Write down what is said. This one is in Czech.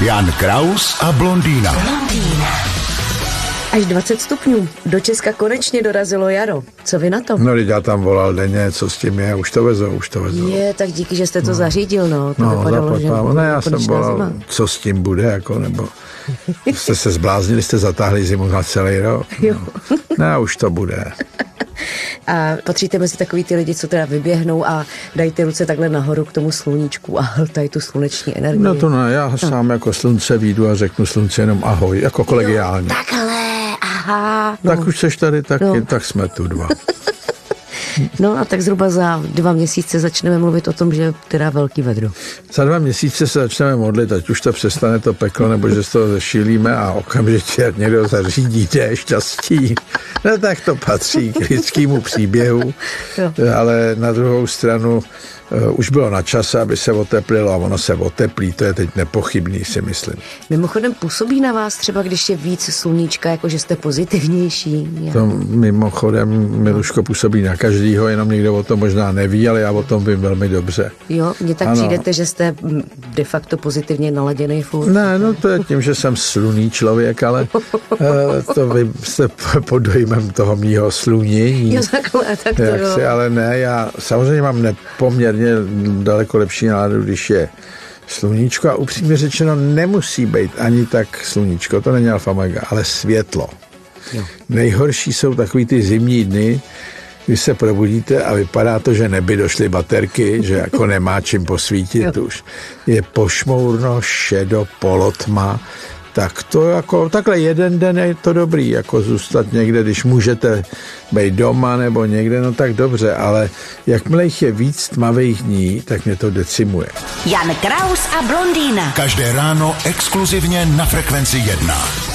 Jan Kraus a blondýna. Až 20 stupňů. Do Česka konečně dorazilo jaro. Co vy na to? No, já tam volal denně, co s tím je, už to vezou, už to vezou. Je, tak díky, že jste to no. zařídil, no. To no, vypadalo, že... Ne, já jsem volal, zima. co s tím bude, jako, nebo jste se zbláznili, jste zatáhli zimu na celý rok. Jo. No. Ne, už to bude. A patříte mezi takový ty lidi, co teda vyběhnou a dají ty ruce takhle nahoru k tomu sluníčku a hltají tu sluneční energii. No to ne, já no. sám jako slunce výjdu a řeknu slunce jenom ahoj, jako kolegiálně. Jo, takhle, aha. No. Tak už seš tady taky, no. tak jsme tu dva. No a tak zhruba za dva měsíce začneme mluvit o tom, že teda velký vedro. Za dva měsíce se začneme modlit, ať už to přestane to peklo, nebo že z toho zešílíme a okamžitě někdo zařídí té štěstí. No tak to patří k lidskému příběhu, jo. ale na druhou stranu Eh, už bylo na čase, aby se oteplilo a ono se oteplí, to je teď nepochybný, si myslím. Mimochodem působí na vás třeba, když je víc sluníčka, jako že jste pozitivnější? Já. To mimochodem Miluško působí na každýho, jenom někdo o tom možná neví, ale já o tom vím velmi dobře. Jo, mně tak ano. přijdete, že jste mm, de facto pozitivně naladěný furt. Ne, no to je tím, že jsem sluný člověk, ale eh, to vy jste pod dojmem toho mýho slunění. Jo, takhle, tak to jo. Si, ale ne, já samozřejmě mám nepoměrně poměrně daleko lepší náladu, když je sluníčko a upřímně řečeno nemusí být ani tak sluníčko, to není alfa mega, ale světlo. Jo. Nejhorší jsou takový ty zimní dny, kdy se probudíte a vypadá to, že neby došly baterky, že jako nemá čím posvítit už. Je pošmourno, šedo, polotma, tak to jako takhle jeden den je to dobrý, jako zůstat někde, když můžete být doma nebo někde, no tak dobře, ale jakmile jich je víc tmavých dní, tak mě to decimuje. Jan Kraus a Blondýna. Každé ráno exkluzivně na Frekvenci 1.